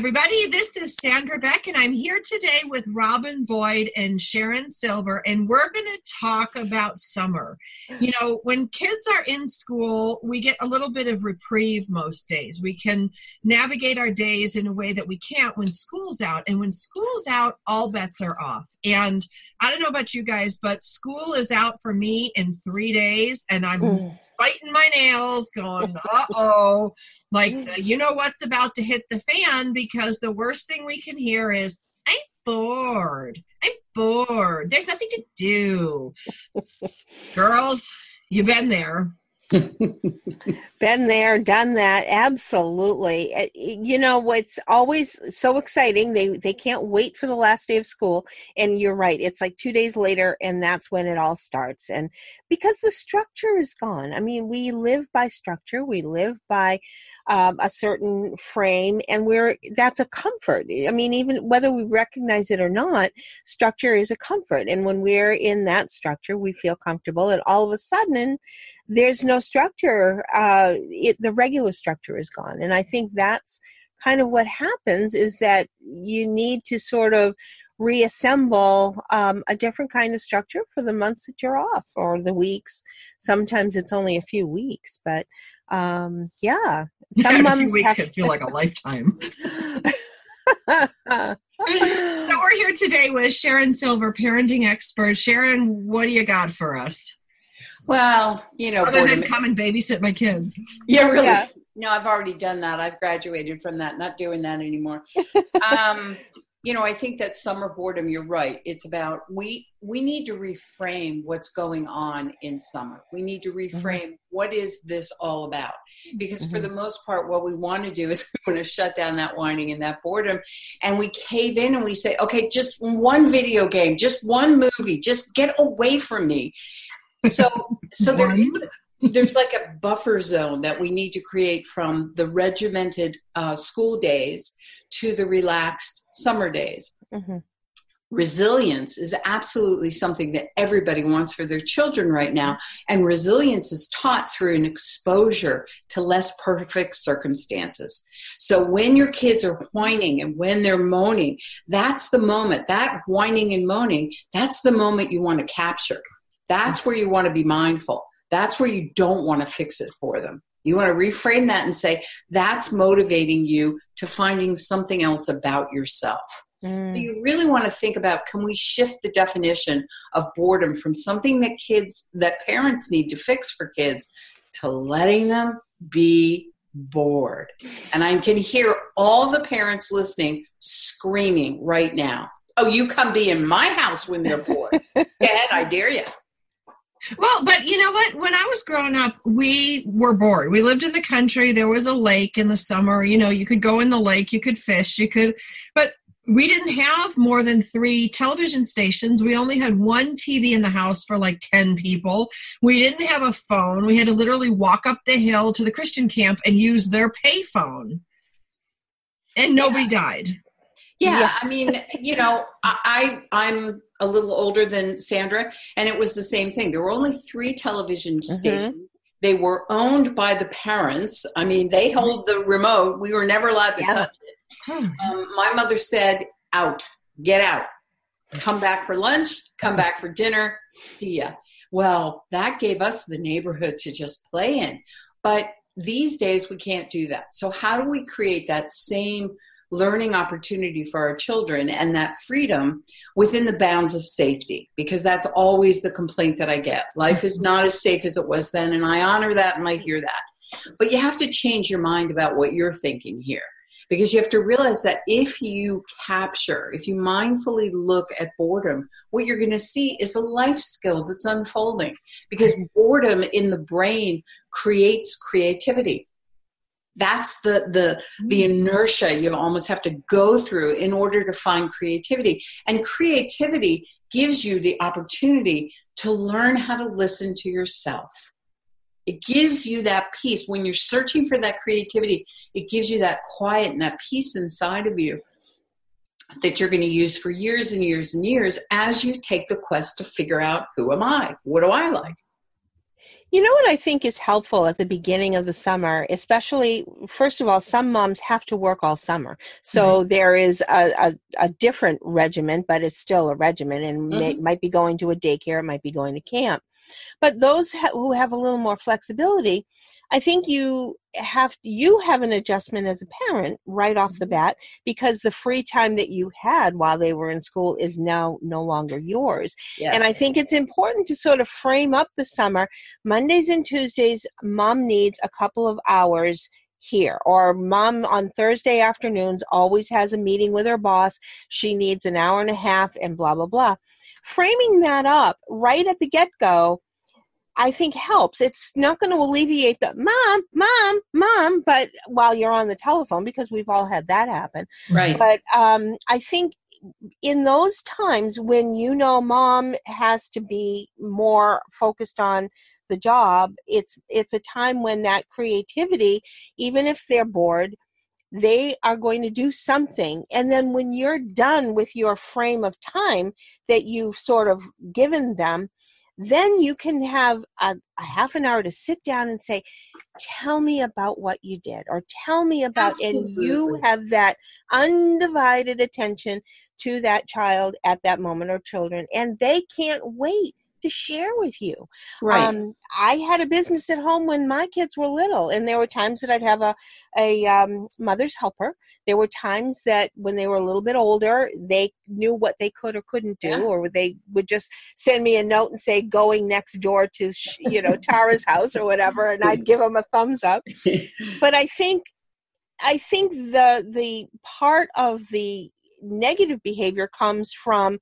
Everybody, this is Sandra Beck, and I'm here today with Robin Boyd and Sharon Silver, and we're going to talk about summer. You know, when kids are in school, we get a little bit of reprieve most days. We can navigate our days in a way that we can't when school's out, and when school's out, all bets are off. And I don't know about you guys, but school is out for me in three days, and I'm. Mm biting my nails, going, uh oh, like you know what's about to hit the fan because the worst thing we can hear is, I'm bored. I'm bored. There's nothing to do. Girls, you've been there. Been there, done that. Absolutely. Eh, you know what's always so exciting? They they can't wait for the last day of school. And you're right. It's like two days later, and that's when it all starts. And because the structure is gone. I mean, we live by structure. We live by um, a certain frame, and we're that's a comfort. I mean, even whether we recognize it or not, structure is a comfort. And when we're in that structure, we feel comfortable. And all of a sudden, there's no structure. Uh, it, the regular structure is gone. And I think that's kind of what happens is that you need to sort of reassemble um, a different kind of structure for the months that you're off or the weeks. Sometimes it's only a few weeks, but um, yeah, some yeah, months weeks have to feel like a lifetime. so we're here today with Sharon Silver, parenting expert. Sharon, what do you got for us? Well, you know, other than come and babysit my kids. Yeah, really. Yeah. No, I've already done that. I've graduated from that. Not doing that anymore. um, you know, I think that summer boredom. You're right. It's about we we need to reframe what's going on in summer. We need to mm-hmm. reframe mm-hmm. what is this all about? Because mm-hmm. for the most part, what we want to do is we want to shut down that whining and that boredom, and we cave in and we say, okay, just one video game, just one movie, just get away from me. So, so there, there's like a buffer zone that we need to create from the regimented uh, school days to the relaxed summer days. Mm-hmm. Resilience is absolutely something that everybody wants for their children right now. And resilience is taught through an exposure to less perfect circumstances. So when your kids are whining and when they're moaning, that's the moment, that whining and moaning, that's the moment you want to capture that's where you want to be mindful. That's where you don't want to fix it for them. You want to reframe that and say, that's motivating you to finding something else about yourself. Mm. So you really want to think about can we shift the definition of boredom from something that kids, that parents need to fix for kids to letting them be bored. And I can hear all the parents listening screaming right now. Oh, you come be in my house when they're bored. Go ahead, I dare you. Well, but you know what? When I was growing up, we were bored. We lived in the country. There was a lake in the summer. You know, you could go in the lake, you could fish, you could, but we didn't have more than three television stations. We only had one TV in the house for like 10 people. We didn't have a phone. We had to literally walk up the hill to the Christian camp and use their payphone. And nobody yeah. died. Yeah, yeah, I mean, you know, I I'm a little older than Sandra, and it was the same thing. There were only three television mm-hmm. stations. They were owned by the parents. I mean, they held the remote. We were never allowed to yeah. touch it. Hmm. Um, my mother said, "Out, get out, come back for lunch, come back for dinner, see ya." Well, that gave us the neighborhood to just play in, but these days we can't do that. So how do we create that same learning opportunity for our children and that freedom within the bounds of safety because that's always the complaint that I get. Life is not as safe as it was then, and I honor that and I hear that. But you have to change your mind about what you're thinking here because you have to realize that if you capture, if you mindfully look at boredom, what you're going to see is a life skill that's unfolding because boredom in the brain creates creativity that's the the the Mm. inertia you almost have to go through in order to find creativity. And creativity gives you the opportunity to learn how to listen to yourself. It gives you that peace. When you're searching for that creativity it gives you that quiet and that peace inside of you that you're going to use for years and years and years as you take the quest to figure out who am i? What do i like You know what I think is helpful at the beginning of the summer, especially first of all, some moms have to work all summer, so there is a, a, a different regimen, but it's still a regimen, and may, mm-hmm. might be going to a daycare, it might be going to camp. But those ha- who have a little more flexibility, I think you have you have an adjustment as a parent right off the bat because the free time that you had while they were in school is now no longer yours. yeah And I think it's important to sort of frame up the summer. Mondays and Tuesdays, mom needs a couple of hours here. Or mom on Thursday afternoons always has a meeting with her boss. She needs an hour and a half and blah, blah, blah. Framing that up right at the get go, I think helps. It's not going to alleviate the mom, mom, mom, but while you're on the telephone, because we've all had that happen right but um, I think in those times when you know mom has to be more focused on the job, it's it's a time when that creativity, even if they're bored, they are going to do something. And then when you're done with your frame of time that you've sort of given them, then you can have a, a half an hour to sit down and say, Tell me about what you did, or tell me about, and you have that undivided attention to that child at that moment or children, and they can't wait to share with you. right Um, I had a business at home when my kids were little, and there were times that I'd have a a um, mother's helper. There were times that when they were a little bit older, they knew what they could or couldn't do, Yeah. or they would just send me a note and say, "Going next door to you know Tara's house" or whatever, and I'd give them a thumbs up. But I think I think the the part of the negative behavior comes from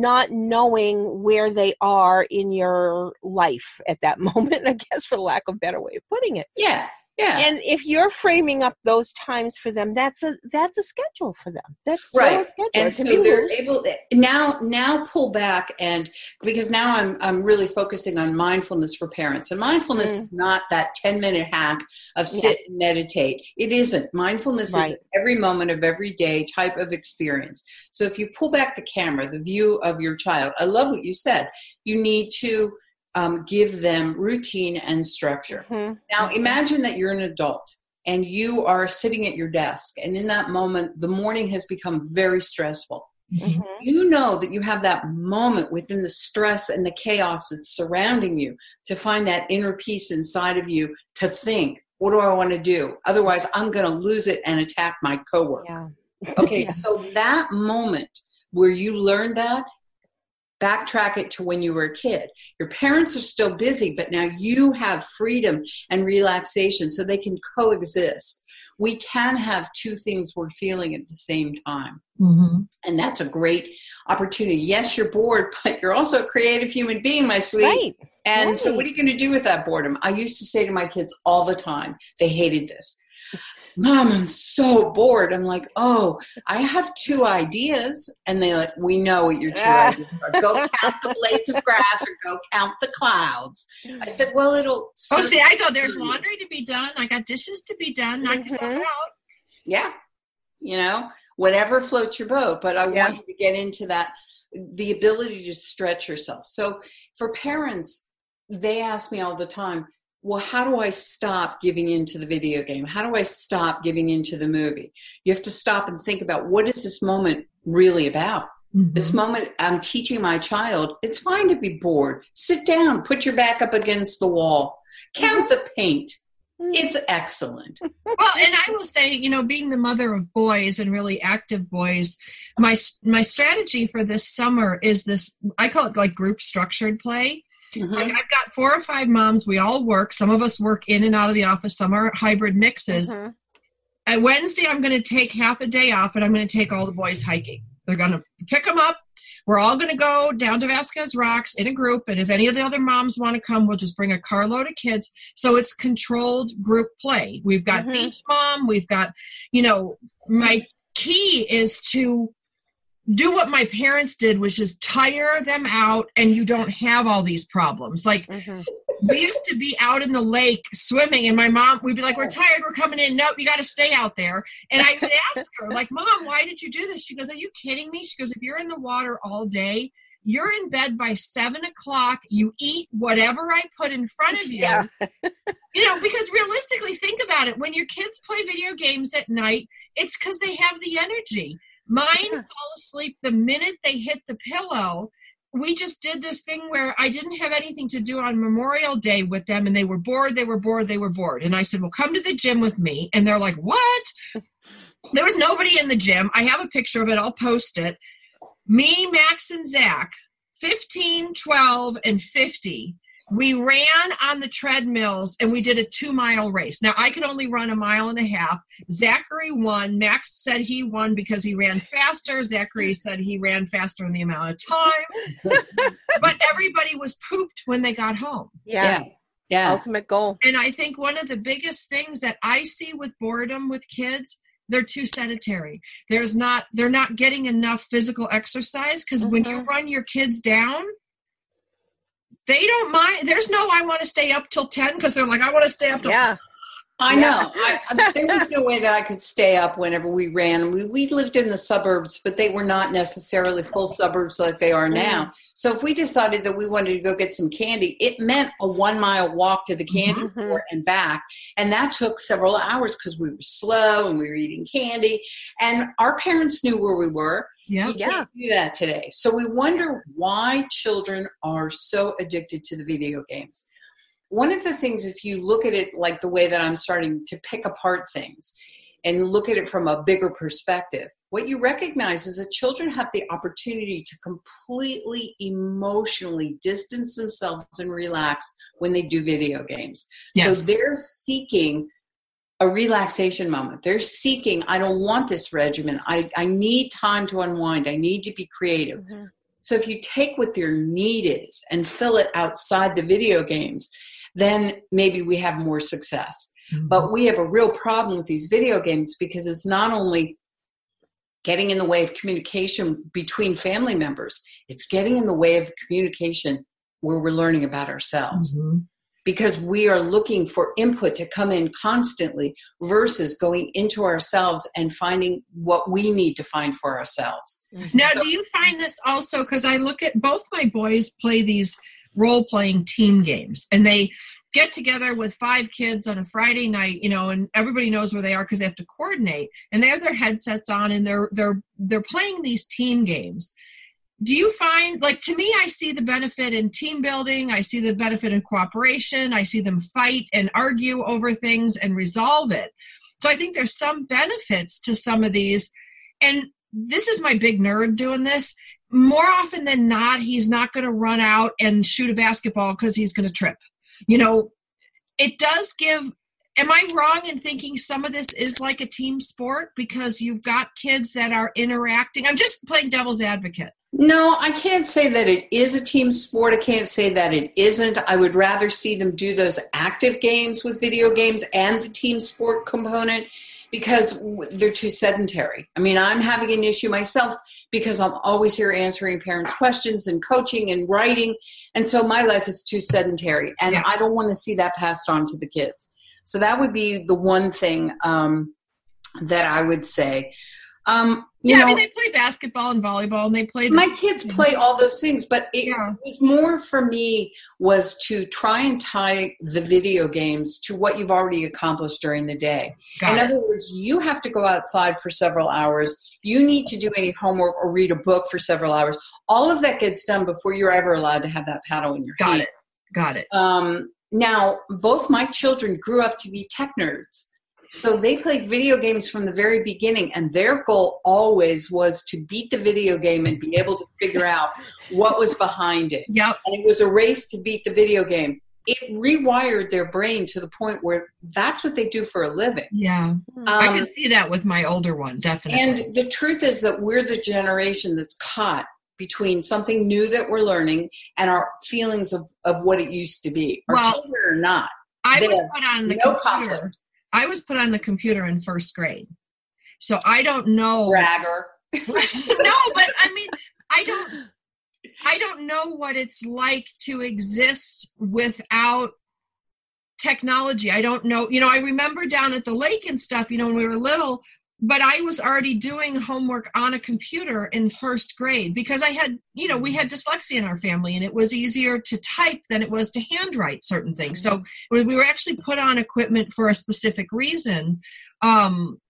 not knowing where they are in your life at that moment, I guess, for lack of a better way of putting it. yeah yeah And if you're framing up those times for them, that's a that's a schedule for them. That's still Right. a schedule. and so they're loose. able now now pull back and because now i'm i'm really focusing on mindfulness for parents and mindfulness Mm. is not that 10 minute hack of Yeah. sit and meditate it isn't mindfulness is every moment of every day type of experience so if you pull back the camera the view of your child i love what you said you need to um, give them routine and structure Mhm. now imagine that you're an adult and you are sitting at your desk and in that moment the morning has become very stressful Mhm. you know that you have that moment within the stress and the chaos that's surrounding you to find that inner peace inside of you to think what do i want to do otherwise i'm going to lose it and attack my coworker Yeah. okay Yeah. so that moment where you learned that backtrack it to when you were a kid your parents are still busy but now you have freedom and relaxation so they can coexist we can have two things we're feeling at the same time Mhm. and that's a great opportunity. Yes, you're bored, but you're also a creative human being, my sweet. Right. And so, what are you going to do with that boredom? I used to say to my kids all the time, they hated this. Mom, I'm so bored. I'm like, oh, I have two ideas. And they're like, we know what your two ideas are. Go count the blades of grass or go count the clouds. I said, well, it'll. Oh, see, I go. There's laundry to be done. I got dishes to be done. Knock yourself Mhm. out. yeah you know whatever floats your boat but i Yeah. want you to get into that the ability to stretch yourself so for parents they ask me all the time well how do i stop giving into the video game? How do i stop giving into the movie? You have to stop and think about what is this moment really about? This Mhm. moment i'm teaching my child it's fine to be bored. Sit down put your back up against the wall. Count the paint. It's excellent. Well, and I will say, you know, being the mother of boys and really active boys, my my strategy for this summer is this. I call it like group structured play. Mhm. Like I've got four or five moms. We all work. Some of us work in and out of the office. Some are hybrid mixes. Mhm. And Wednesday, I'm going to take half a day off, and I'm going to take all the boys hiking. They're going to pick them up. We're all going to go down to Vasquez Rocks in a group, and if any of the other moms want to come, we'll just bring a carload of kids. So it's controlled group play. We've got Mhm. beach mom. We've got, you know, my key is to do what my parents did, which is tire them out, and you don't have all these problems. Like Mhm. we used to be out in the lake swimming and my mom we'd be like we're tired. We're coming in. Nope you got to stay out there. And i would ask her like mom why did you do this? She goes are you kidding me? She goes if you're in the water all day you're in bed by seven o'clock you eat whatever i put in front of you. Yeah. you know because realistically think about it. When your kids play video games at night it's because they have the energy mine fall asleep the minute they hit the pillow. We just did this thing where i didn't have anything to do on memorial day with them and they were bored they were bored they were bored. And i said well come to the gym with me. And they're like what? There was nobody in the gym. I have a picture of it. I'll post it. Me max and zach 15 12 and 50 we ran on the treadmills and we did a two mile race. Now I could only run a mile and a half. Zachary won. Max said he won because he ran faster. Zachary said he ran faster in the amount of time. but everybody was pooped when they got home. Yeah. Yeah. Yeah. Ultimate goal. And I think one of the biggest things that I see with boredom with kids, they're too sedentary. There's not they're not getting enough physical exercise because when you Mhm. run your kids down, they don't mind. There's no I want to stay up till 10 because they're like I want to stay up till Yeah. I know. I, I, there was no way that I could stay up whenever we ran. We, we lived in the suburbs, but they were not necessarily full suburbs like they are now. So if we decided that we wanted to go get some candy, it meant a one mile walk to the candy Mhm. store and back. And that took several hours because we were slow and we were eating candy. And our parents knew where we were. Yeah. You can't do that today. So we wonder why children are so addicted to the video games. One of the things, if you look at it like the way that I'm starting to pick apart things and look at it from a bigger perspective, what you recognize is that children have the opportunity to completely emotionally distance themselves and relax when they do video games. So they're seeking a relaxation moment. They're seeking, I don't want this regimen. I, I need time to unwind. I need to be creative. Mhm. So if you take what their need is and fill it outside the video games, then maybe we have more success. But we have a real problem with these video games because it's not only getting in the way of communication between family members, it's getting in the way of communication where we're learning about ourselves Mhm. Because we are looking for input to come in constantly versus going into ourselves and finding what we need to find for ourselves. Mm-hmm. Now, do you find this also? Because I look at both my boys play these role playing team games, and they get together with five kids on a Friday night, you know, and everybody knows where they are because they have to coordinate, and they have their headsets on, and they're they're they're playing these team games. Do you find, like, to me, I see the benefit in team building. I see the benefit in cooperation. I see them fight and argue over things and resolve it. So I think there's some benefits to some of these. And this is my big nerd doing this. More often than not, he's not going to run out and shoot a basketball because he's going to trip. You know, it does give. Am I wrong in thinking some of this is like a team sport because you've got kids that are interacting? I'm just playing devil's advocate. No, I can't say that it is a team sport. I can't say that it isn't. I would rather see them do those active games with video games and the team sport component because they're too sedentary. I mean, I'm having an issue myself because I'm always here answering parents' questions and coaching and writing. And so my life is too sedentary. And Yeah. I don't want to see that passed on to the kids. So that would be the one thing um, that I would say. Um, you yeah, know, I mean they play basketball and volleyball and they play the my kids play all those things but it Yeah. was more for me was to try and tie the video games to what you've already accomplished during the day Got in it. other words you have to go outside for several hours you need to do any homework or read a book for several hours all of that gets done before you're ever allowed to have that paddle in your Got hand it. Got it. um, now, both my children grew up to be tech nerds. So they played video games from the very beginning, and their goal always was to beat the video game and be able to figure out what was behind it. Yep. And it was a race to beat the video game. It rewired their brain to the point where that's what they do for a living. Yeah. I Um, can see that with my older one, definitely. and the truth is that we're the generation that's caught between something new that we're learning and our feelings of, of what it used to be. Our Well, children are not. I They was put on the no computer. conflict. I was put on the computer in first grade. So I don't know. Bragger. no, but I mean, I don't I don't know what it's like to exist without technology. I don't know. You know, I remember down at the lake and stuff, you know, when we were little, but I was already doing homework on a computer in first grade because I had, you know, we had dyslexia in our family and it was easier to type than it was to handwrite certain things. So we we were actually put on equipment for a specific reason. Um,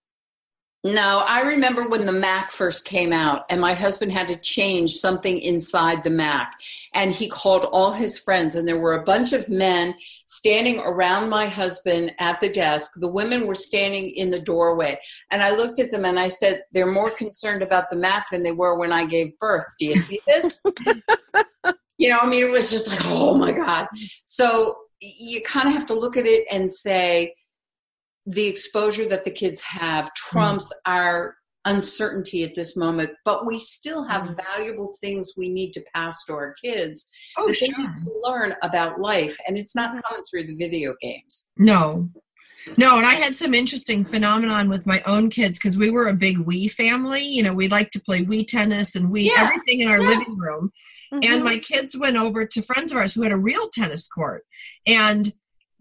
No, I remember when the Mac first came out, and my husband had to change something inside the Mac. And he called all his friends, and there were a bunch of men standing around my husband at the desk. The women were standing in the doorway. And I looked at them and I said, They're more concerned about the Mac than they were when I gave birth. Do you see this? you know, I mean, it was just like, oh my God. So you kind of have to look at it and say, the exposure that the kids have trumps mm. our uncertainty at this moment, but we still have mm. valuable things we need to pass to our kids oh, that they sure. need to learn about life, and it's not mm. coming through the video games. No. No, and I had some interesting phenomenon with my own kids because we were a big Wii family. You know, we like to play Wii tennis and Wii Yeah. everything in our Yeah. living room. And Mhm. my kids went over to friends of ours who had a real tennis court. And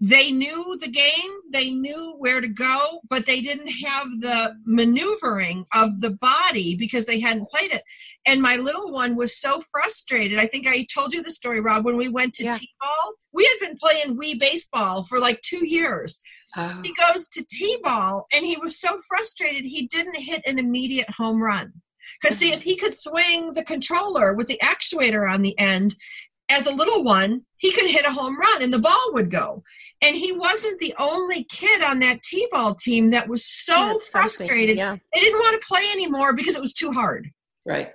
they knew the game, they knew where to go, but they didn't have the maneuvering of the body because they hadn't played it. And my little one was so frustrated. I think I told you the story, Rob, when we went to Yeah. T-ball. We had been playing Wii baseball for like two years oh. he goes to t-ball and he was so frustrated he didn't hit an immediate home run because see mm-hmm. if he could swing the controller with the actuator on the end as a little one he could hit a home run and the ball would go and he wasn't the only kid on that t-ball team that was so frustrated Yeah. they didn't want to play anymore because it was too hard Right.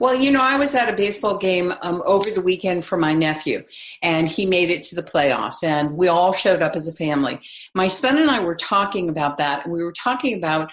Well, you know, I was at a baseball game um, over the weekend for my nephew, and he made it to the playoffs, and we all showed up as a family. My son and I were talking about that, and we were talking about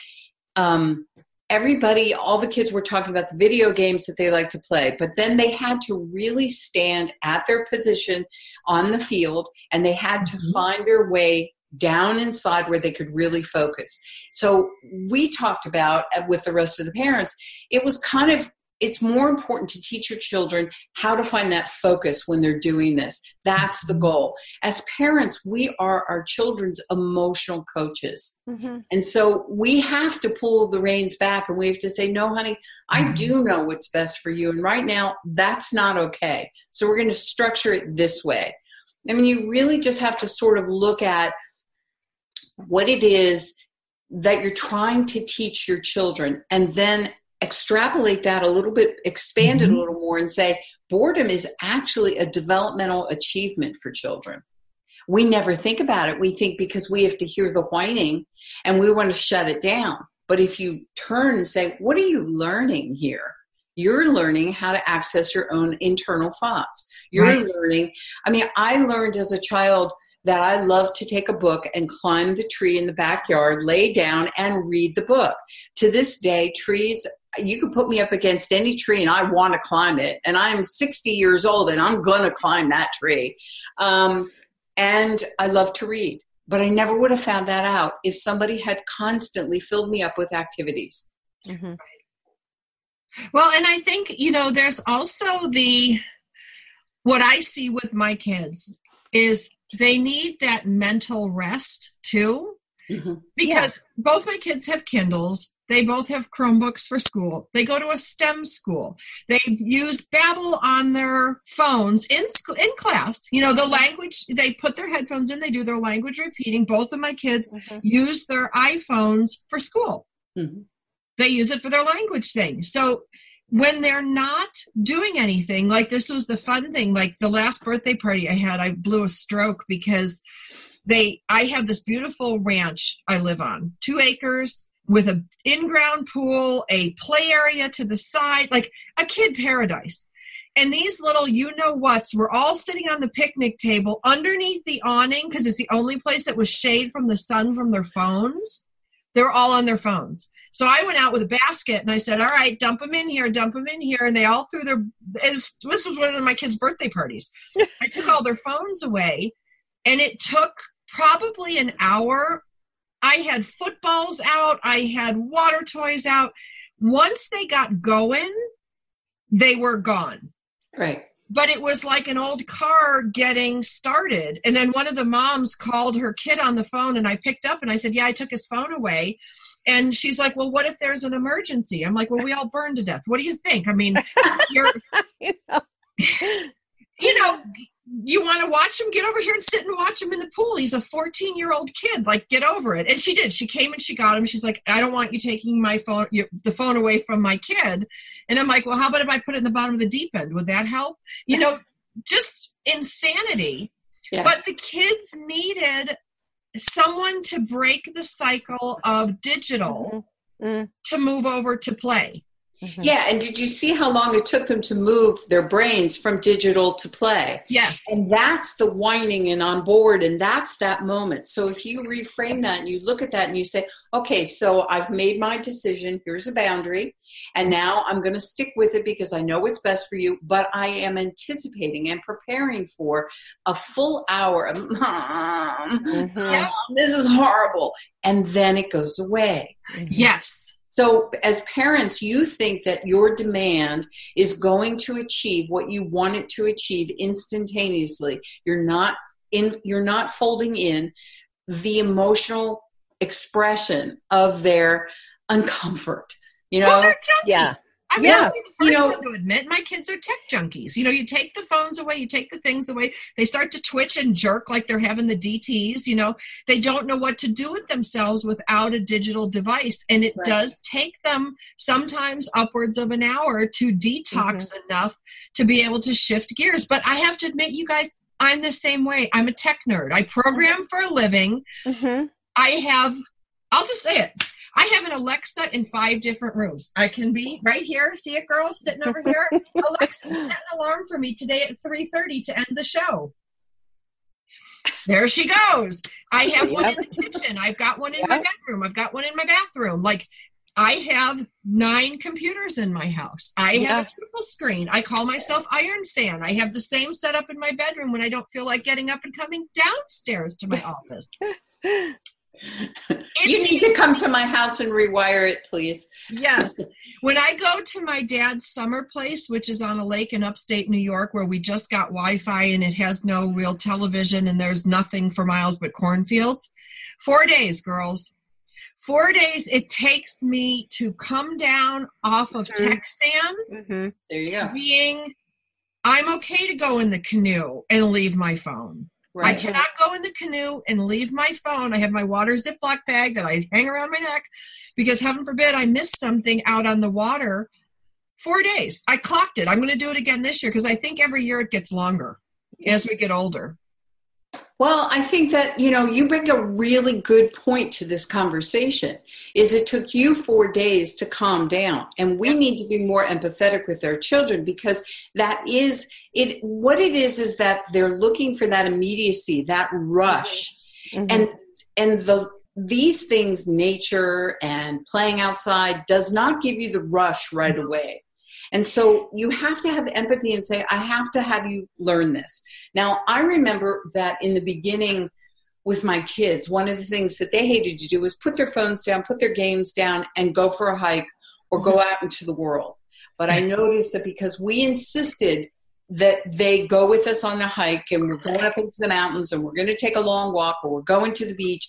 um, everybody, all the kids were talking about the video games that they like to play, but then they had to really stand at their position on the field, and they had to Mhm. find their way down inside where they could really focus. So we talked about uh, with the rest of the parents, it was kind of it's more important to teach your children how to find that focus when they're doing this. That's the goal. As parents, we are our children's emotional coaches. Mhm. And so we have to pull the reins back and we have to say, no, honey, I do know what's best for you. And right now, that's not okay. So we're going to structure it this way. I mean, you really just have to sort of look at what it is that you're trying to teach your children and then extrapolate that a little bit, expand it Mhm. a little more, and say boredom is actually a developmental achievement for children. We never think about it. We think because we have to hear the whining and we want to shut it down. But if you turn and say, What are you learning here? You're learning how to access your own internal thoughts. You're Right. learning. I mean, I learned as a child that I love to take a book and climb the tree in the backyard, lay down, and read the book. To this day, trees, you could put me up against any tree and I want to climb it. And I'm 60 years old and I'm going to climb that tree. Um, and I love to read. But I never would have found that out if somebody had constantly filled me up with activities. Mhm. Well, and I think, you know, there's also the what I see with my kids is they need that mental rest too. Mhm. Because both my kids have Kindles, they both have Chromebooks for school. They go to a STEM school. They use Babbel on their phones in school in class. You know, the language they put their headphones in, they do their language repeating. Both of my kids Mhm. use their iPhones for school Mhm. they use it for their language thing. So when they're not doing anything, like this was the fun thing, like the last birthday party I had, I blew a stroke because they I have this beautiful ranch I live on, two acres with a in-ground pool, a play area to the side, like a kid paradise. And these little you know whats were all sitting on the picnic table underneath the awning because it's the only place that was shade from the sun from their phones. They're all on their phones. So I went out with a basket and I said, "All right, dump them in here, dump them in here," and they all threw their. This was one of my kids' birthday parties. I took all their phones away, and it took probably an hour. I had footballs out. I had water toys out. Once they got going, they were gone. Right but it was like an old car getting started. And then one of the moms called her kid on the phone, and I picked up and I said, Yeah, I took his phone away. And she's like, Well, what if there's an emergency? I'm like, Well, we all burn to death. What do you think? I mean, you're. you know, you want to watch him? Get over here and sit and watch him in the pool. He's a 14 year old kid. Like get over it. And she did. She came and she got him. She's like i don't want you taking my phone you, the phone away from my kid. And i'm like well how about if i put it in the bottom of the deep end? Would that help? You know just insanity. Yeah. but the kids needed someone to break the cycle of digital mm-hmm. mm-hmm. to move over to play Mm-hmm. Yeah, and did you see how long it took them to move their brains from digital to play? Yes. And that's the whining and on board, and that's that moment. So if you reframe that and you look at that and you say, okay, so I've made my decision, here's a boundary, and now I'm going to stick with it because I know what's best for you, but I am anticipating and preparing for a full hour of, Mom, mm-hmm. this is horrible. And then it goes away. Yes so, as parents, you think that your demand is going to achieve what you want it to achieve instantaneously. You're not in. You're not folding in the emotional expression of their uncomfort. You know, well, yeah. I mean, yeah. the first you know, one to admit my kids are tech junkies. You know, you take the phones away, you take the things away, they start to twitch and jerk like they're having the DTs. You know, they don't know what to do with themselves without a digital device. And it right. does take them sometimes upwards of an hour to detox mm-hmm. enough to be able to shift gears. But I have to admit, you guys, I'm the same way. I'm a tech nerd. I program for a living. Mm-hmm. I have, I'll just say it. I have an Alexa in five different rooms. I can be right here. See it, girls, sitting over here. Alexa, set an alarm for me today at 3.30 to end the show. There she goes. I have one in the kitchen. I've got one in yep. my bedroom. I've got one in my bathroom. Like I have nine computers in my house. I yeah. have a triple screen. I call myself Iron Sand. I have the same setup in my bedroom when I don't feel like getting up and coming downstairs to my office. you need to come to my house and rewire it, please. Yes. When I go to my dad's summer place, which is on a lake in upstate New York, where we just got Wi Fi and it has no real television and there's nothing for miles but cornfields, four days, girls. Four days it takes me to come down off of mm-hmm. Texan mm-hmm. there you go. being I'm okay to go in the canoe and leave my phone. Right. I cannot go in the canoe and leave my phone. I have my water Ziploc bag that I hang around my neck because heaven forbid I miss something out on the water. Four days. I clocked it. I'm going to do it again this year because I think every year it gets longer as we get older. Well, I think that, you know, you bring a really good point to this conversation is it took you 4 days to calm down and we need to be more empathetic with our children because that is it what it is is that they're looking for that immediacy, that rush. Mm-hmm. And and the these things nature and playing outside does not give you the rush right mm-hmm. away and so you have to have empathy and say, I have to have you learn this. Now, I remember that in the beginning with my kids, one of the things that they hated to do was put their phones down, put their games down, and go for a hike or go mm-hmm. out into the world. But I noticed that because we insisted that they go with us on the hike and we're going up into the mountains and we're going to take a long walk or we're going to the beach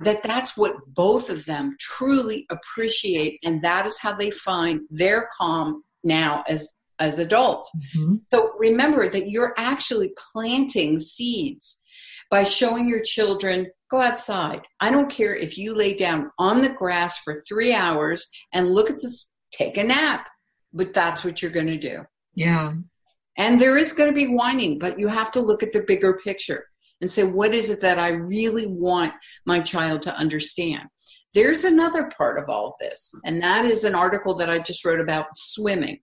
that that's what both of them truly appreciate and that is how they find their calm now as as adults. Mm-hmm. So remember that you're actually planting seeds by showing your children go outside. I don't care if you lay down on the grass for 3 hours and look at this take a nap, but that's what you're going to do. Yeah. And there is going to be whining, but you have to look at the bigger picture and say what is it that I really want my child to understand. There's another part of all of this, and that is an article that I just wrote about swimming.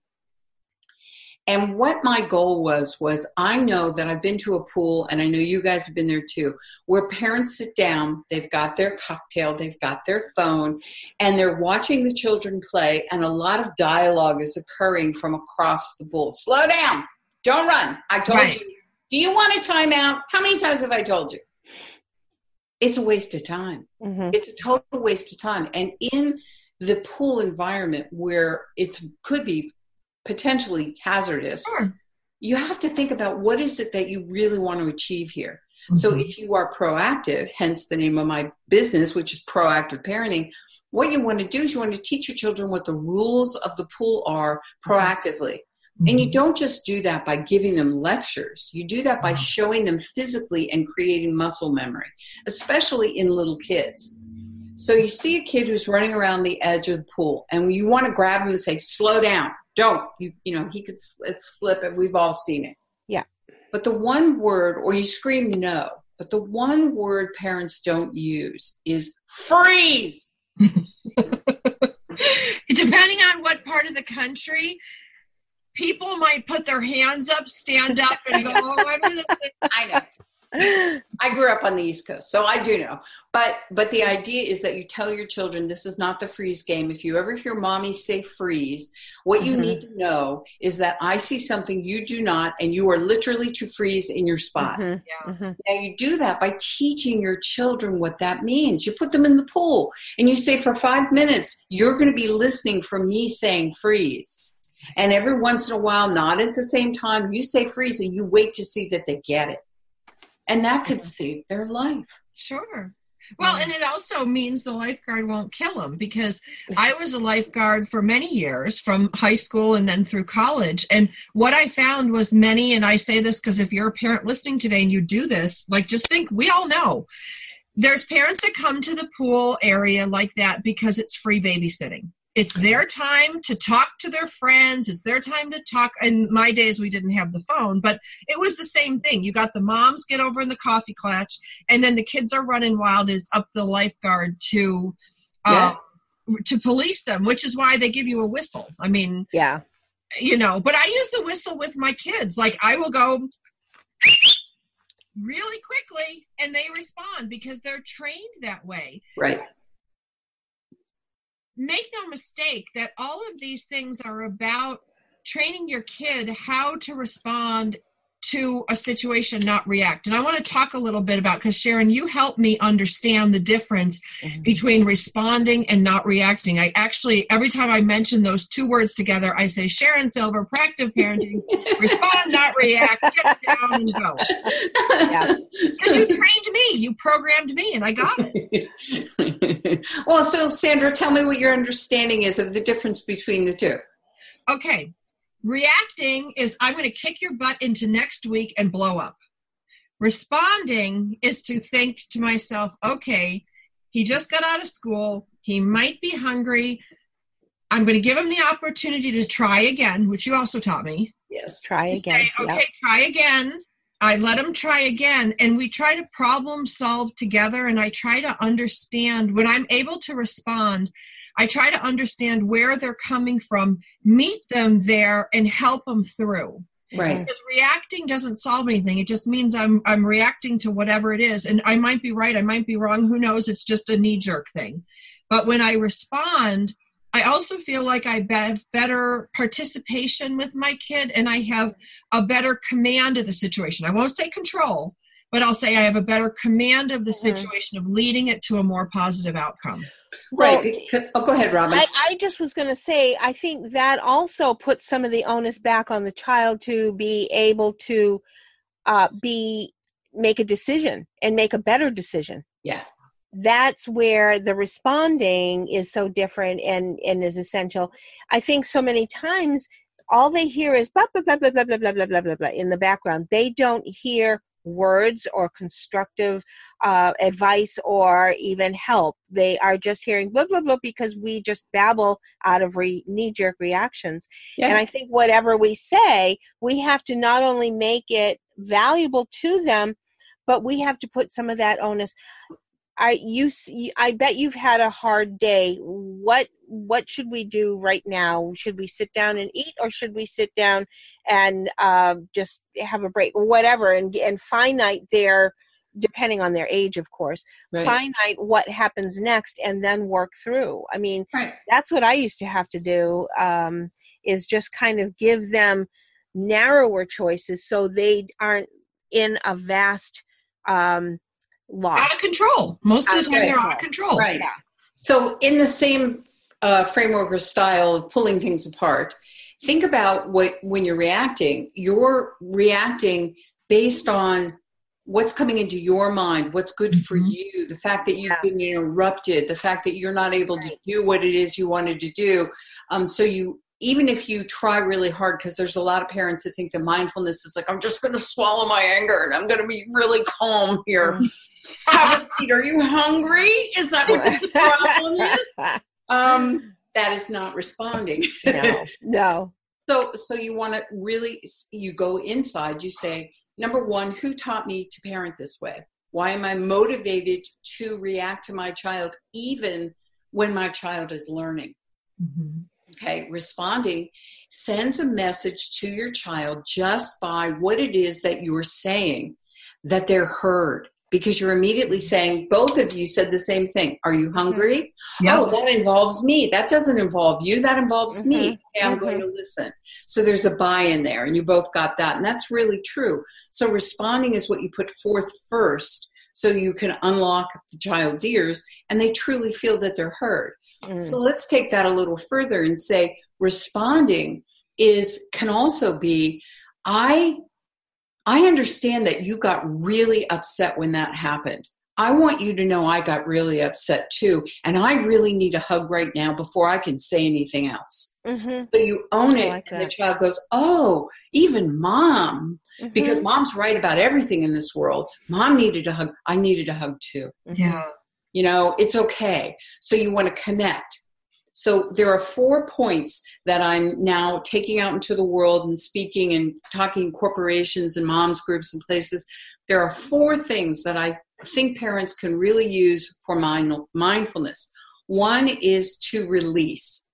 And what my goal was was I know that I've been to a pool and I know you guys have been there too where parents sit down, they've got their cocktail, they've got their phone and they're watching the children play and a lot of dialogue is occurring from across the pool. Slow down. Don't run. I told right. you. Do you want a timeout? How many times have I told you? It's a waste of time. Mm-hmm. It's a total waste of time. And in the pool environment where it could be potentially hazardous, sure. you have to think about what is it that you really want to achieve here. Mm-hmm. So if you are proactive, hence the name of my business, which is proactive parenting, what you want to do is you want to teach your children what the rules of the pool are proactively. Mm-hmm. And you don't just do that by giving them lectures. You do that by mm-hmm. showing them physically and creating muscle memory, especially in little kids. So you see a kid who's running around the edge of the pool, and you want to grab him and say, "Slow down! Don't you? You know he could slip, and we've all seen it." Yeah. But the one word, or you scream no, but the one word parents don't use is freeze. Depending on what part of the country, people might put their hands up, stand up, and go, "Oh, I'm gonna." I know. I grew up on the East Coast, so I do know. But but the idea is that you tell your children this is not the freeze game. If you ever hear mommy say freeze, what mm-hmm. you need to know is that I see something you do not, and you are literally to freeze in your spot. Mm-hmm. Yeah. Mm-hmm. Now you do that by teaching your children what that means. You put them in the pool and you say for five minutes, you're going to be listening for me saying freeze. And every once in a while, not at the same time, you say freeze and you wait to see that they get it. And that could mm-hmm. save their life. Sure. Mm-hmm. Well, and it also means the lifeguard won't kill them because I was a lifeguard for many years from high school and then through college. And what I found was many, and I say this because if you're a parent listening today and you do this, like just think we all know there's parents that come to the pool area like that because it's free babysitting it's their time to talk to their friends. It's their time to talk. In my days we didn't have the phone but it was the same thing. You got the moms get over in the coffee clutch and then the kids are running wild. It's up the lifeguard to uh, yeah. to police them which is why they give you a whistle. I mean yeah. you know but i use the whistle with my kids. Like i will go really quickly and they respond because they're trained that way. Right make no mistake that all of these things are about training your kid how to respond to a situation, not react. And I want to talk a little bit about because Sharon, you helped me understand the difference mm-hmm. between responding and not reacting. I actually, every time I mention those two words together, I say Sharon Silver, proactive parenting, respond, not react, get down and go. Yeah. Because you trained me, you programmed me, and I got it. well, so Sandra, tell me what your understanding is of the difference between the two. Okay. Reacting is I'm going to kick your butt into next week and blow up. Responding is to think to myself, okay, he just got out of school. He might be hungry. I'm going to give him the opportunity to try again, which you also taught me. Yes, try again. Say, okay, yep. try again. I let him try again, and we try to problem solve together. And I try to understand when I'm able to respond. I try to understand where they're coming from, meet them there, and help them through. Right. Because reacting doesn't solve anything. It just means I'm I'm reacting to whatever it is. And I might be right, I might be wrong, who knows? It's just a knee jerk thing. But when I respond, I also feel like I have better participation with my kid and I have a better command of the situation. I won't say control, but I'll say I have a better command of the mm-hmm. situation of leading it to a more positive outcome. Right. Well, oh, go ahead, Robin. I, I just was going to say, I think that also puts some of the onus back on the child to be able to uh, be make a decision and make a better decision. Yeah. That's where the responding is so different and, and is essential. I think so many times all they hear is blah blah blah blah blah blah blah blah blah blah, blah in the background. They don't hear words or constructive uh, advice or even help. They are just hearing blah, blah, blah because we just babble out of re- knee jerk reactions. Yeah. And I think whatever we say, we have to not only make it valuable to them, but we have to put some of that onus. I you see, I bet you've had a hard day. What what should we do right now? Should we sit down and eat, or should we sit down and uh, just have a break, or whatever, and and finite their depending on their age, of course, right. finite what happens next, and then work through. I mean, right. that's what I used to have to do. Um, is just kind of give them narrower choices so they aren't in a vast um, loss. Out of control. Most of the time, they're out of control. Right. Yeah. So, in the same uh, framework or style of pulling things apart, think about what when you're reacting. You're reacting based on what's coming into your mind, what's good for mm-hmm. you, the fact that you've yeah. been interrupted, the fact that you're not able right. to do what it is you wanted to do. Um, so you even if you try really hard, because there's a lot of parents that think that mindfulness is like, I'm just going to swallow my anger and I'm going to be really calm here. Have a seat. Are you hungry? Is that what the problem is? Um, that is not responding. no, no. So, so you want to really, you go inside. You say, number one, who taught me to parent this way? Why am I motivated to react to my child, even when my child is learning? Mm-hmm. Okay, responding sends a message to your child just by what it is that you're saying that they're heard because you're immediately saying both of you said the same thing are you hungry yep. oh that involves me that doesn't involve you that involves mm-hmm. me okay, i'm mm-hmm. going to listen so there's a buy-in there and you both got that and that's really true so responding is what you put forth first so you can unlock the child's ears and they truly feel that they're heard mm. so let's take that a little further and say responding is can also be i I understand that you got really upset when that happened. I want you to know I got really upset too. And I really need a hug right now before I can say anything else. Mm-hmm. So you own it, like and the child goes, Oh, even mom, mm-hmm. because mom's right about everything in this world. Mom needed a hug. I needed a hug too. Yeah. You know, it's okay. So you want to connect. So there are four points that I'm now taking out into the world and speaking and talking corporations and moms groups and places. There are four things that I think parents can really use for mind, mindfulness. One is to release.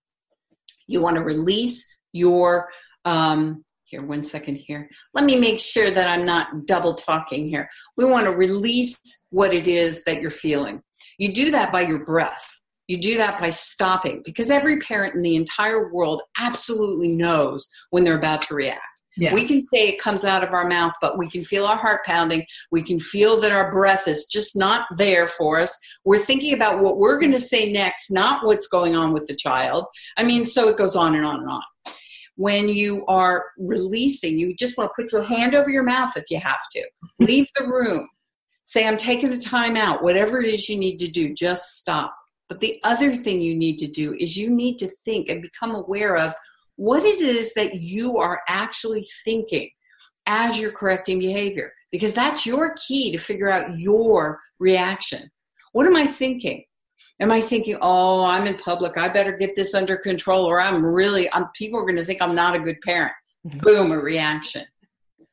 You want to release your um, here one second here let me make sure that i'm not double talking here we want to release what it is that you're feeling you do that by your breath you do that by stopping because every parent in the entire world absolutely knows when they're about to react. Yeah. We can say it comes out of our mouth, but we can feel our heart pounding. We can feel that our breath is just not there for us. We're thinking about what we're going to say next, not what's going on with the child. I mean, so it goes on and on and on. When you are releasing, you just want to put your hand over your mouth if you have to. Leave the room. Say, I'm taking a time out. Whatever it is you need to do, just stop but the other thing you need to do is you need to think and become aware of what it is that you are actually thinking as you're correcting behavior, because that's your key to figure out your reaction. What am I thinking? Am I thinking, oh, I'm in public, I better get this under control, or I'm really, I'm, people are going to think I'm not a good parent? Mm-hmm. Boom, a reaction.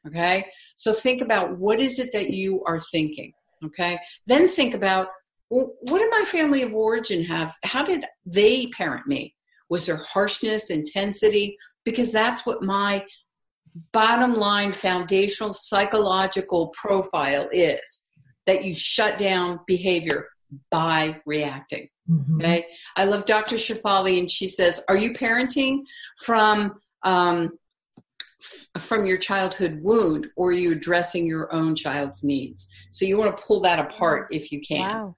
Okay? So think about what is it that you are thinking. Okay? Then think about well, what did my family of origin have? How did they parent me? Was there harshness, intensity? Because that's what my bottom line foundational psychological profile is that you shut down behavior by reacting. Mm-hmm. Okay. I love Dr. Shefali, and she says, Are you parenting from um, from your childhood wound or are you addressing your own child's needs? So you want to pull that apart if you can. Wow.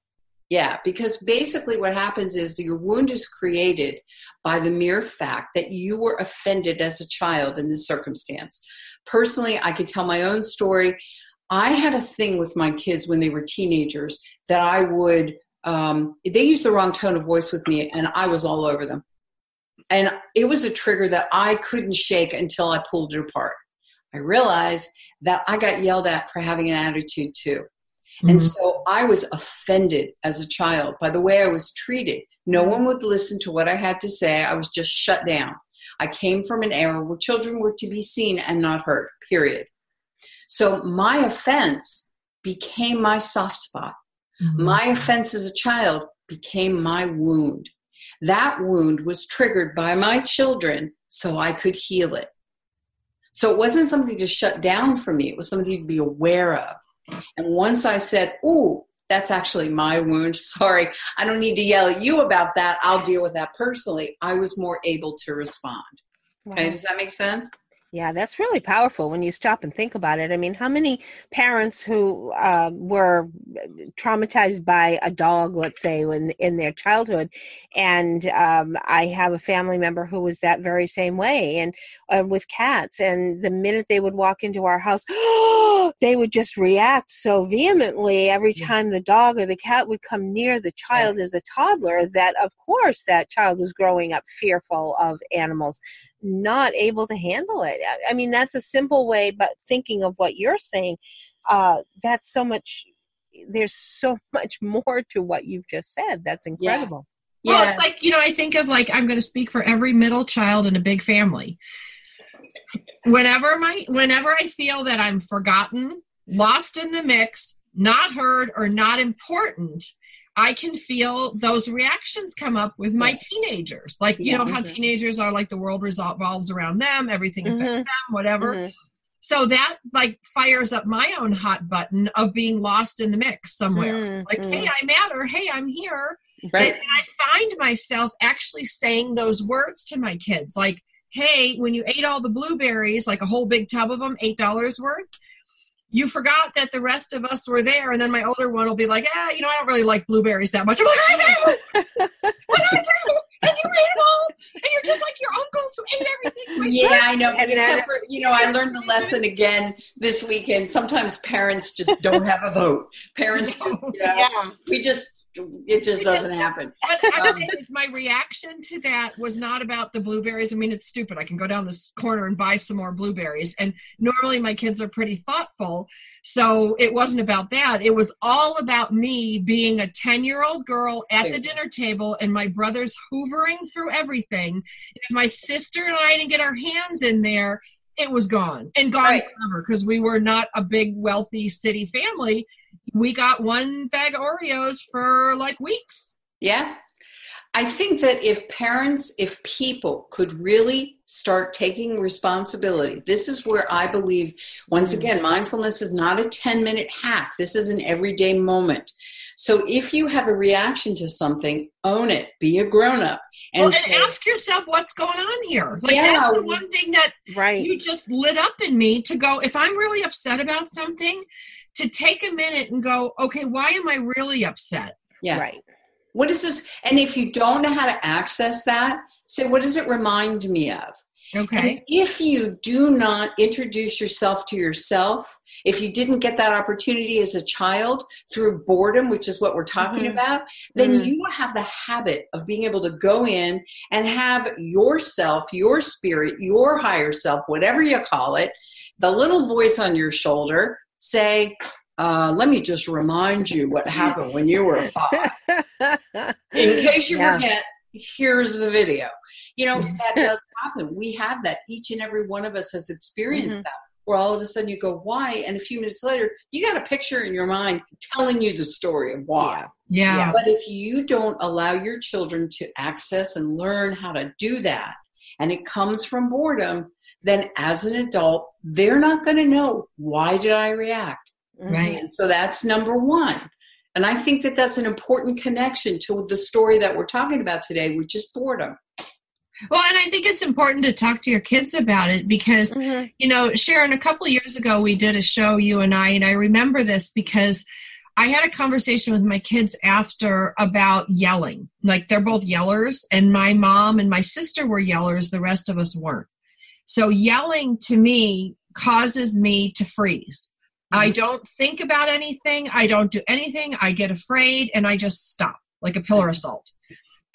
Yeah, because basically what happens is your wound is created by the mere fact that you were offended as a child in this circumstance. Personally, I could tell my own story. I had a thing with my kids when they were teenagers that I would, um, they used the wrong tone of voice with me and I was all over them. And it was a trigger that I couldn't shake until I pulled it apart. I realized that I got yelled at for having an attitude too. Mm-hmm. And so I was offended as a child by the way I was treated. No one would listen to what I had to say. I was just shut down. I came from an era where children were to be seen and not heard, period. So my offense became my soft spot. Mm-hmm. My offense as a child became my wound. That wound was triggered by my children so I could heal it. So it wasn't something to shut down for me, it was something to be aware of. And once I said, Ooh, that's actually my wound. Sorry, I don't need to yell at you about that. I'll deal with that personally. I was more able to respond. Okay, does that make sense? Yeah, that's really powerful when you stop and think about it. I mean, how many parents who uh, were traumatized by a dog, let's say, in in their childhood, and um, I have a family member who was that very same way, and uh, with cats, and the minute they would walk into our house, they would just react so vehemently every time the dog or the cat would come near the child yeah. as a toddler that, of course, that child was growing up fearful of animals not able to handle it. I mean, that's a simple way, but thinking of what you're saying, uh, that's so much. There's so much more to what you've just said. That's incredible. Yeah. Well, it's like you know, I think of like I'm going to speak for every middle child in a big family. Whenever my, whenever I feel that I'm forgotten, lost in the mix, not heard, or not important, I can feel those reactions come up with my teenagers. Like, you know, how mm-hmm. teenagers are like the world revolves around them, everything mm-hmm. affects them, whatever. Mm-hmm. So that like fires up my own hot button of being lost in the mix somewhere. Mm-hmm. Like, hey, I matter. Hey, I'm here. Right. And I find myself actually saying those words to my kids. Like, hey, when you ate all the blueberries, like a whole big tub of them, $8 worth, you forgot that the rest of us were there. And then my older one will be like, ah, you know, I don't really like blueberries that much. I'm like, I know. what I do? And you ate it all. And you're just like your uncles who ate everything. Yeah, I know. And Except for, you know, I learned the lesson again this weekend. Sometimes parents just don't have a vote. Parents, you know, yeah. we just, it just doesn't happen. What um, is my reaction to that was not about the blueberries. I mean, it's stupid. I can go down this corner and buy some more blueberries. And normally my kids are pretty thoughtful. So it wasn't about that. It was all about me being a 10 year old girl at the dinner table and my brothers hoovering through everything. And if my sister and I didn't get our hands in there, it was gone and gone right. forever because we were not a big wealthy city family we got one bag of Oreos for like weeks. Yeah. I think that if parents, if people could really start taking responsibility, this is where I believe, once mm. again, mindfulness is not a 10 minute hack. This is an everyday moment. So if you have a reaction to something, own it. Be a grown up. And, well, and say, ask yourself what's going on here. Like yeah, that's the one thing that right. you just lit up in me to go, if I'm really upset about something, to take a minute and go, okay, why am I really upset? Yeah. Right. What is this? And if you don't know how to access that, say, what does it remind me of? Okay. And if you do not introduce yourself to yourself, if you didn't get that opportunity as a child through boredom, which is what we're talking mm-hmm. about, then mm-hmm. you have the habit of being able to go in and have yourself, your spirit, your higher self, whatever you call it, the little voice on your shoulder say, uh, let me just remind you what happened when you were five. In case you yeah. forget, here's the video. You know, that does happen. We have that. Each and every one of us has experienced mm-hmm. that. Where all of a sudden you go, why? And a few minutes later, you got a picture in your mind telling you the story of why. Yeah. yeah. But if you don't allow your children to access and learn how to do that, and it comes from boredom, then as an adult, they're not going to know why did I react. Right. And so that's number one. And I think that that's an important connection to the story that we're talking about today, which is boredom. Well, and I think it's important to talk to your kids about it because, mm-hmm. you know, Sharon, a couple of years ago, we did a show, you and I, and I remember this because I had a conversation with my kids after about yelling. Like they're both yellers, and my mom and my sister were yellers, the rest of us weren't. So yelling to me causes me to freeze. I mm-hmm. don't think about anything. I don't do anything. I get afraid and I just stop like a pillar assault.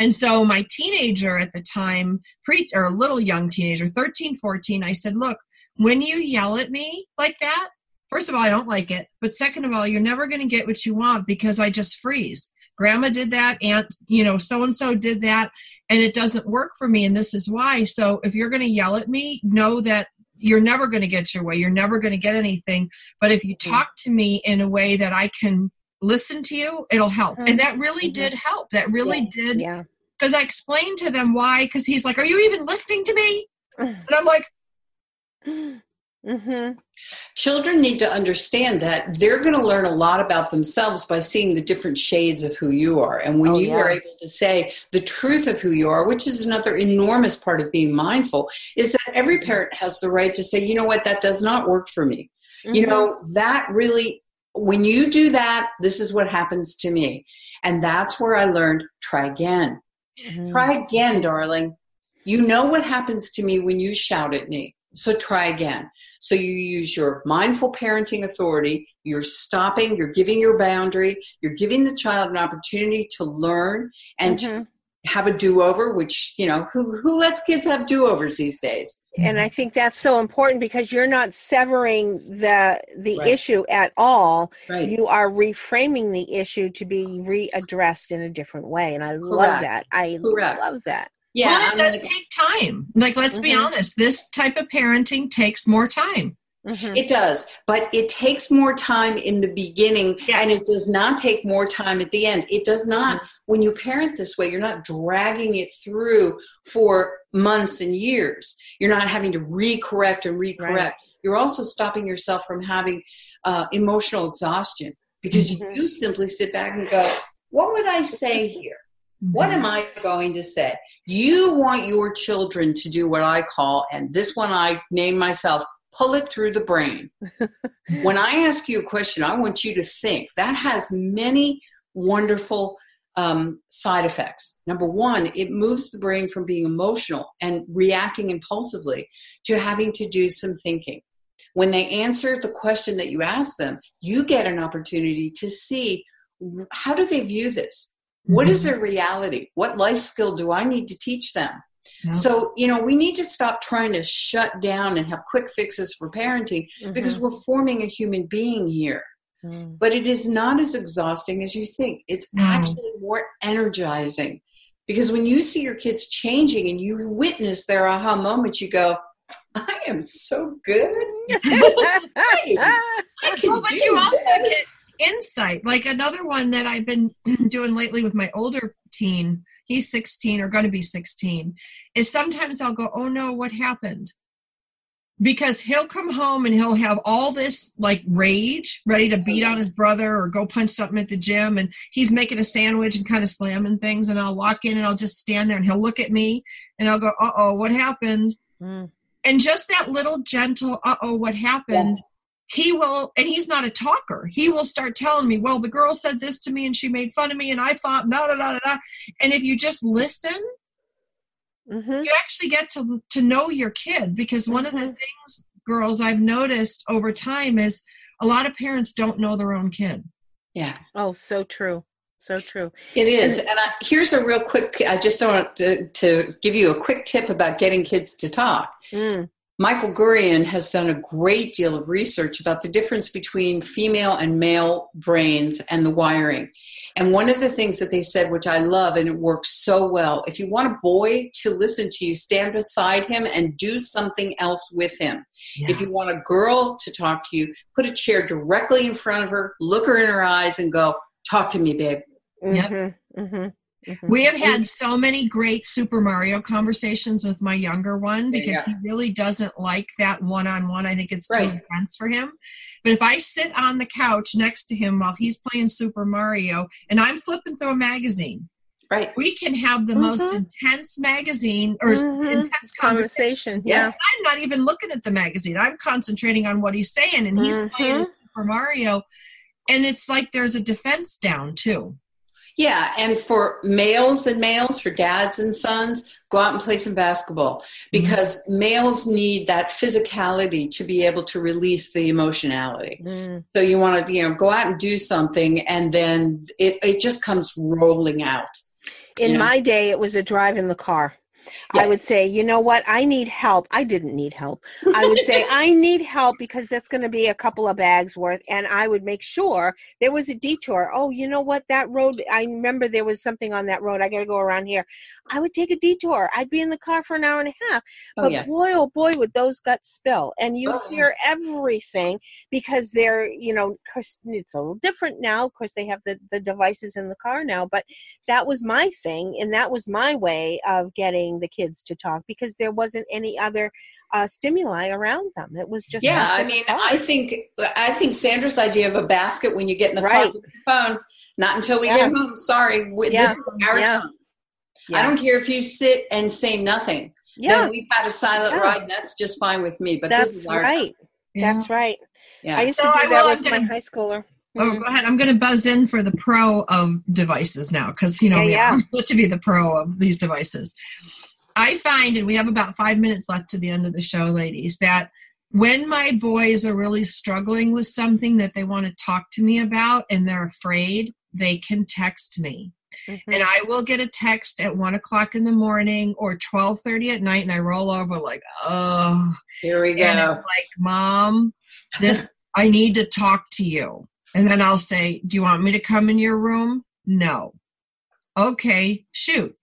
And so my teenager at the time, pre or a little young teenager, 13, 14, I said, look, when you yell at me like that, first of all, I don't like it. But second of all, you're never going to get what you want because I just freeze. Grandma did that, aunt, you know, so and so did that and it doesn't work for me and this is why so if you're going to yell at me know that you're never going to get your way you're never going to get anything but if you mm-hmm. talk to me in a way that i can listen to you, it'll help. And that really Mhm. did help. That really did Yeah. because I explained to them why. Because he's like, "Are you even listening to me?" And I'm like, hmm Children need to understand that they're going to learn a lot about themselves by seeing the different shades of who you are. And when Oh, you are able to say the truth of who you are, which is another enormous part of being mindful, is that every parent has the right to say, you know what, that does not work for me. Mm-hmm. You know, that really, when you do that, this is what happens to me. And that's where I learned try again. Mhm. Try again, darling. You know what happens to me when you shout at me. So try again. So you use your mindful parenting authority. You're stopping, you're giving your boundary, you're giving the child an opportunity to learn and to Mhm. have a do-over, which, you know, who who lets kids have do-overs these days? and I think that's so important because you're not severing the the Right. issue at all. Right. You are reframing the issue to be readdressed in a different way, and I love that. I Correct. love that. Yeah. well, it I'm does like- take time. Like, let's be Mhm. honest, this type of parenting takes more time. Mhm. It does, but it takes more time in the beginning and it does not take more time at the end. It does not, when you parent this way, you're not dragging it through for months and years. You're not having to recorrect and recorrect. Right. You're also stopping yourself from having uh, emotional exhaustion because Mhm. you simply sit back and go, What would I say here? What am I going to say? You want your children to do what I call, and this one I name myself, pull it through the brain. when I ask you a question, I want you to think. That has many wonderful um, side effects. Number one, it moves the brain from being emotional and reacting impulsively to having to do some thinking. When they answer the question that you ask them, you get an opportunity to see how do they view this? What is their reality? What life skill do I need to teach them? Yeah. So, you know, we need to stop trying to shut down and have quick fixes for parenting because Mhm. we're forming a human being here. Mhm. But it is not as exhausting as you think. It's No. actually more energizing because when you see your kids changing and you witness their aha moment, you go, I am so good. I Well, but you also get insight. Like another one that I've been doing lately with my older teen, he's 16 or going to be 16, is sometimes I'll go, oh no, what happened? Because he'll come home and he'll have all this like rage, ready to beat on his brother or go punch something at the gym. And he's making a sandwich and kind of slamming things. And I'll walk in and I'll just stand there and he'll look at me and I'll go, uh oh, what happened? Mm. and just that little gentle uh-oh what happened he will and he's not a talker he will start telling me well the girl said this to me and she made fun of me and i thought da da da da da and if you just listen Mhm. you actually get to to know your kid because one of the Mhm. things girls i've noticed over time is a lot of parents don't know their own kid Yeah. Oh, so true. So true. It is. And I, here's a real quick, I just want to, to give you a quick tip about getting kids to talk. Mm. Michael Gurian has done a great deal of research about the difference between female and male brains and the wiring. And one of the things that they said, which I love and it works so well, if you want a boy to listen to you, stand beside him and do something else with him. If you want a girl to talk to you, put a chair directly in front of her, look her in her eyes, and go, Talk to me, babe. Yep. Mhm. Mhm. Mhm. We have had so many great Super Mario conversations with my younger one There you because go. he really doesn't like that one on one. I think it's too intense for him. But if I sit on the couch next to him while he's playing Super Mario and I'm flipping through a magazine, Right. we can have the most Mhm. intense magazine or Mhm. intense conversation. Conversation. Yeah. I'm not even looking at the magazine. I'm concentrating on what he's saying, and he's playing Mhm. Super Mario. And it's like there's a defense down too. Yeah, and for males and males, for dads and sons, go out and play some basketball because males need that physicality to be able to release the emotionality. Mm. So you want to, you know, go out and do something, and then it it just comes rolling out. In Yeah. my day, it was a drive in the car. I would say, you know what, I need help. I didn't need help. I would say, I need help because that's going to be a couple of bags worth. And I would make sure there was a detour. Oh, you know what, that road, I remember there was something on that road. I got to go around here. I would take a detour. I'd be in the car for an hour and a half. Oh, But yeah. boy, oh boy, would those guts spill. And you Oh, hear everything because they're, you know, it's a little different now. Of course, they have the, the devices in the car now. But that was my thing. And that was my way of getting the kids to talk because there wasn't any other uh, stimuli around them. It was just yeah i mean car. i think i think sandra's idea of a basket when you get in the car with your phone not until we Yeah. get home sorry we- Yeah. this is our Yeah. time yeah. i don't care if you sit and say nothing yeah, then we've had a silent Yeah. ride and that's just fine with me but this that's is our right. That's right. yeah I used So to I do that will- with I'm my gonna- high schooler. Oh, Mhm. go ahead. I'm going to buzz in for the pro of devices now because, you know, Yeah, we yeah. are to be the pro of these devices. I find, and we have about five minutes left to the end of the show, ladies, that when my boys are really struggling with something that they want to talk to me about and they're afraid, they can text me. Mhm. And I will get a text at one o'clock in the morning or twelve thirty at night, and I roll over like, oh, here we and go it's like, Mom, this I need to talk to you. And then I'll say, Do you want me to come in your room? No. Okay, shoot.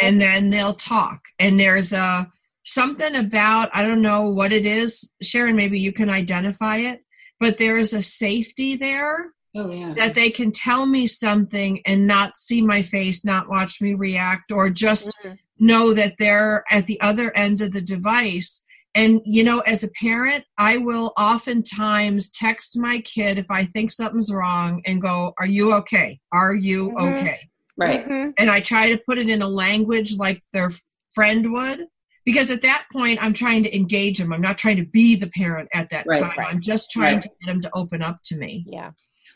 And then they'll talk. And there's a something about, I don't know what it is. Sharon, maybe you can identify it, but there is a safety there oh yeah that they can tell me something and not see my face, not watch me react, or just Mhm. know that they're at the other end of the device. And, you know, as a parent, I will oftentimes text my kid if I think something's wrong and go, Are you okay? Are you Mhm. okay? Right Mhm. And I try to put it in a language like their friend would. Because at that point, I'm trying to engage them. I'm not trying to be the parent at that Right, time. right. I'm just trying Right. to get them to open up to me. Yeah.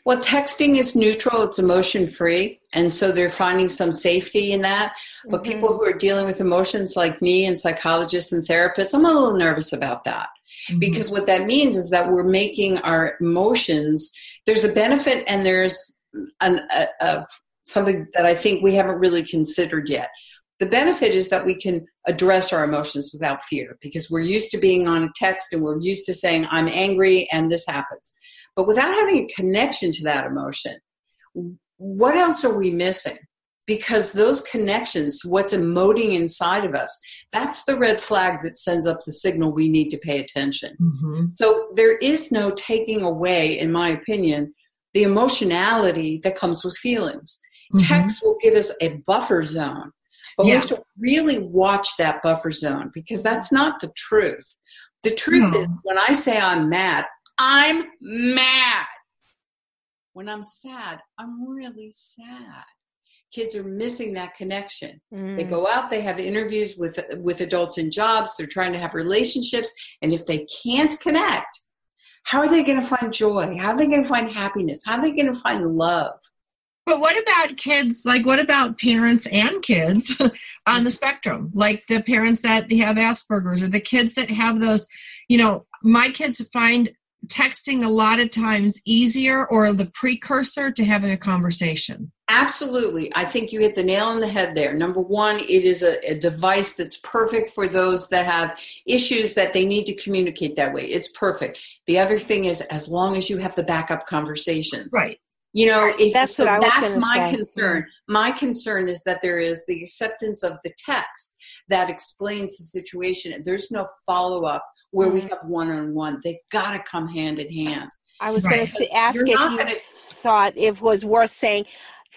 Well, texting is neutral, it's emotion free. And so they're finding some safety in that. But Mhm. people who are dealing with emotions like me and psychologists and therapists, I'm a little nervous about that. Mhm. Because what that means is that we're making our emotions, there's a benefit and there's an, a, a, something that I think we haven't really considered yet. The benefit is that we can address our emotions without fear because we're used to being on a text and we're used to saying, I'm angry and this happens. But without having a connection to that emotion, what else are we missing? Because those connections, what's emoting inside of us, that's the red flag that sends up the signal we need to pay attention. Mhm. So there is no taking away, in my opinion, the emotionality that comes with feelings. Mhm. Text will give us a buffer zone, but we have to really watch that buffer zone because that's not the truth. The truth No. is, when I say I'm mad, I'm mad. When I'm sad, I'm really sad. Kids are missing that connection. They Mm. go out, they have interviews with with adults in jobs, they're trying to have relationships, and if they can't connect, how are they going to find joy? How are they going to find happiness? How are they going to find love? But what about kids? Like, what about parents and kids on the spectrum? Like the parents that have Asperger's or the kids that have those, you know, my kids find texting a lot of times easier or the precursor to having a conversation. Absolutely. I think you hit the nail on the head there. Number one, it is a, a device that's perfect for those that have issues that they need to communicate that way. It's perfect. The other thing is, as long as you have the backup conversations. Right. You know, if, That's so what I was that's my say. concern. My concern is that there is the acceptance of the text that explains the situation. There's no follow up where we Mhm. have one on one. They got to come hand in hand. I was Right. going to ask You're if you gonna- thought it was worth saying.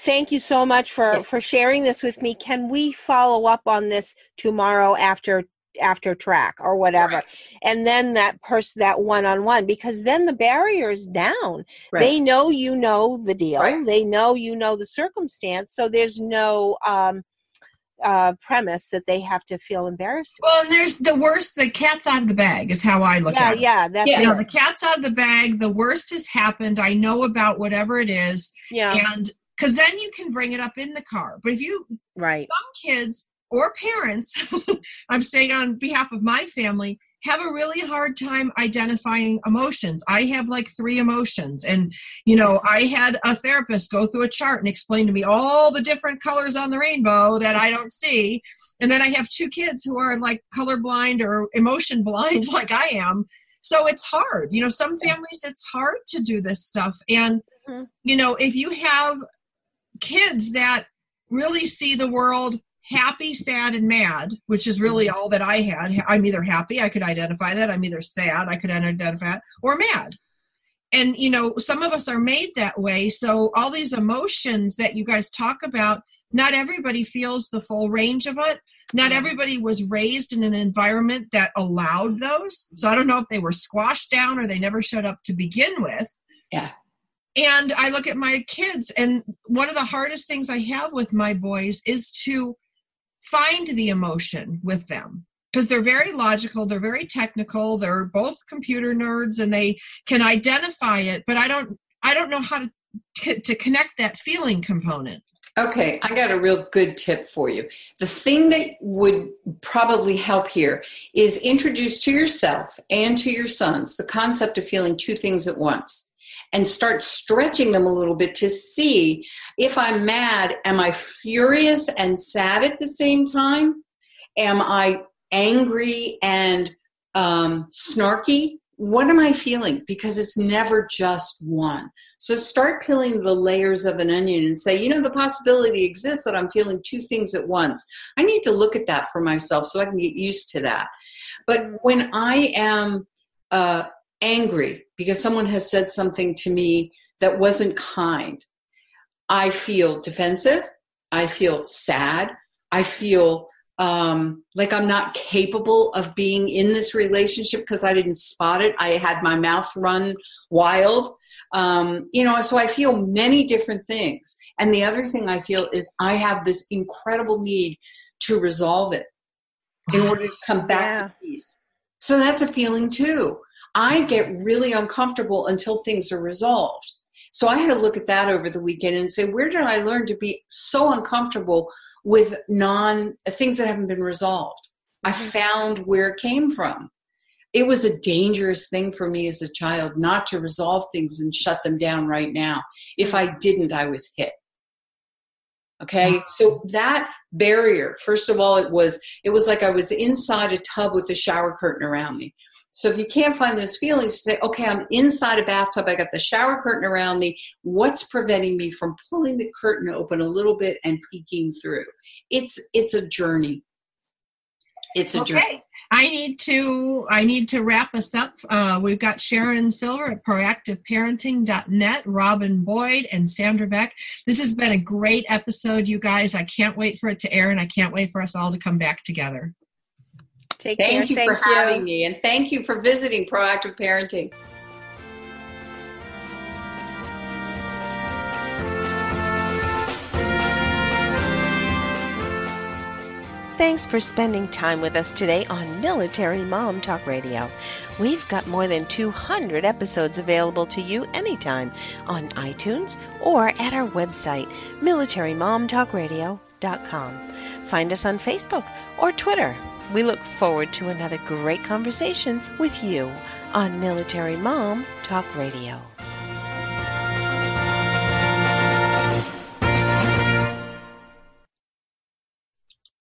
Thank you so much for Yeah. for sharing this with me. Can we follow up on this tomorrow after after track or whatever? Right. And then that person that one on one because then the barrier is down. Right. They know you know the deal. Right. They know you know the circumstance. So there's no um, uh, premise that they have to feel embarrassed. Well, and there's the worst, the cat's out of the bag is how I look Yeah, at it. yeah, that's Yeah. You know, the cat's out of the bag. The worst has happened. I know about whatever it is. Yeah, And because then you can bring it up in the car. But if you right. some kids or parents, I'm saying on behalf of my family, have a really hard time identifying emotions. I have like three emotions. And, you know, I had a therapist go through a chart and explain to me all the different colors on the rainbow that I don't see. And then I have two kids who are like colorblind or emotion blind, like I am. So it's hard. You know, some families, it's hard to do this stuff. And, mm-hmm. you know, if you have kids that really see the world happy, sad, and mad, which is really mm-hmm. all that I had. I'm either happy, I could identify that. I'm either sad, I could identify that, or mad. And, you know, some of us are made that way. So, all these emotions that you guys talk about, not everybody feels the full range of it. Not everybody was raised in an environment that allowed those. So, I don't know if they were squashed down or they never showed up to begin with. Yeah. And I look at my kids, and one of the hardest things I have with my boys is to find the emotion with them. Because they're very logical they're very technical they're both computer nerds and they can identify it but i don't i don't know how to to connect that feeling component. Okay i got a real good tip for you. The thing that would probably help here is introduce to yourself and to your sons the concept of feeling two things at once and start stretching them a little bit to see if I'm mad, am I furious and sad at the same time? Am I angry and um, snarky? What am I feeling? Because it's never just one. So start peeling the layers of an onion and say, you know, the possibility exists that I'm feeling two things at once. I need to look at that for myself so I can get used to that. But when I am uh, angry because someone has said something to me that wasn't kind. I feel defensive. I feel sad. I feel um, like I'm not capable of being in this relationship because I didn't spot it. I had my mouth run wild. Um, you know, so I feel many different things. And the other thing I feel is I have this incredible need to resolve it in order to come back yeah. to peace. So that's a feeling too. I get really uncomfortable until things are resolved. So I had to look at that over the weekend and say, where did I learn to be so uncomfortable with non things that haven't been resolved? I mm-hmm. found where it came from. It was a dangerous thing for me as a child not to resolve things and shut them down right now. If I didn't, I was hit. Okay, so that barrier, first of all, it was it was like I was inside a tub with a shower curtain around me. So if you can't find those feelings, say, okay, I'm inside a bathtub. I got the shower curtain around me. What's preventing me from pulling the curtain open a little bit and peeking through? It's it's a journey. It's a journey. okay. journey. I need to I need to wrap us up. Uh, we've got Sharon Silver at proactiveparenting.net, Robin Boyd, and Sandra Beck. This has been a great episode, you guys. I can't wait for it to air, and I can't wait for us all to come back together. Take thank care. you thank for you. having me, and thank you for visiting Proactive Parenting. Thanks for spending time with us today on Military Mom Talk Radio. We've got more than 200 episodes available to you anytime on iTunes or at our website, militarymomtalkradio.com. Find us on Facebook or Twitter we look forward to another great conversation with you on Military Mom Talk Radio.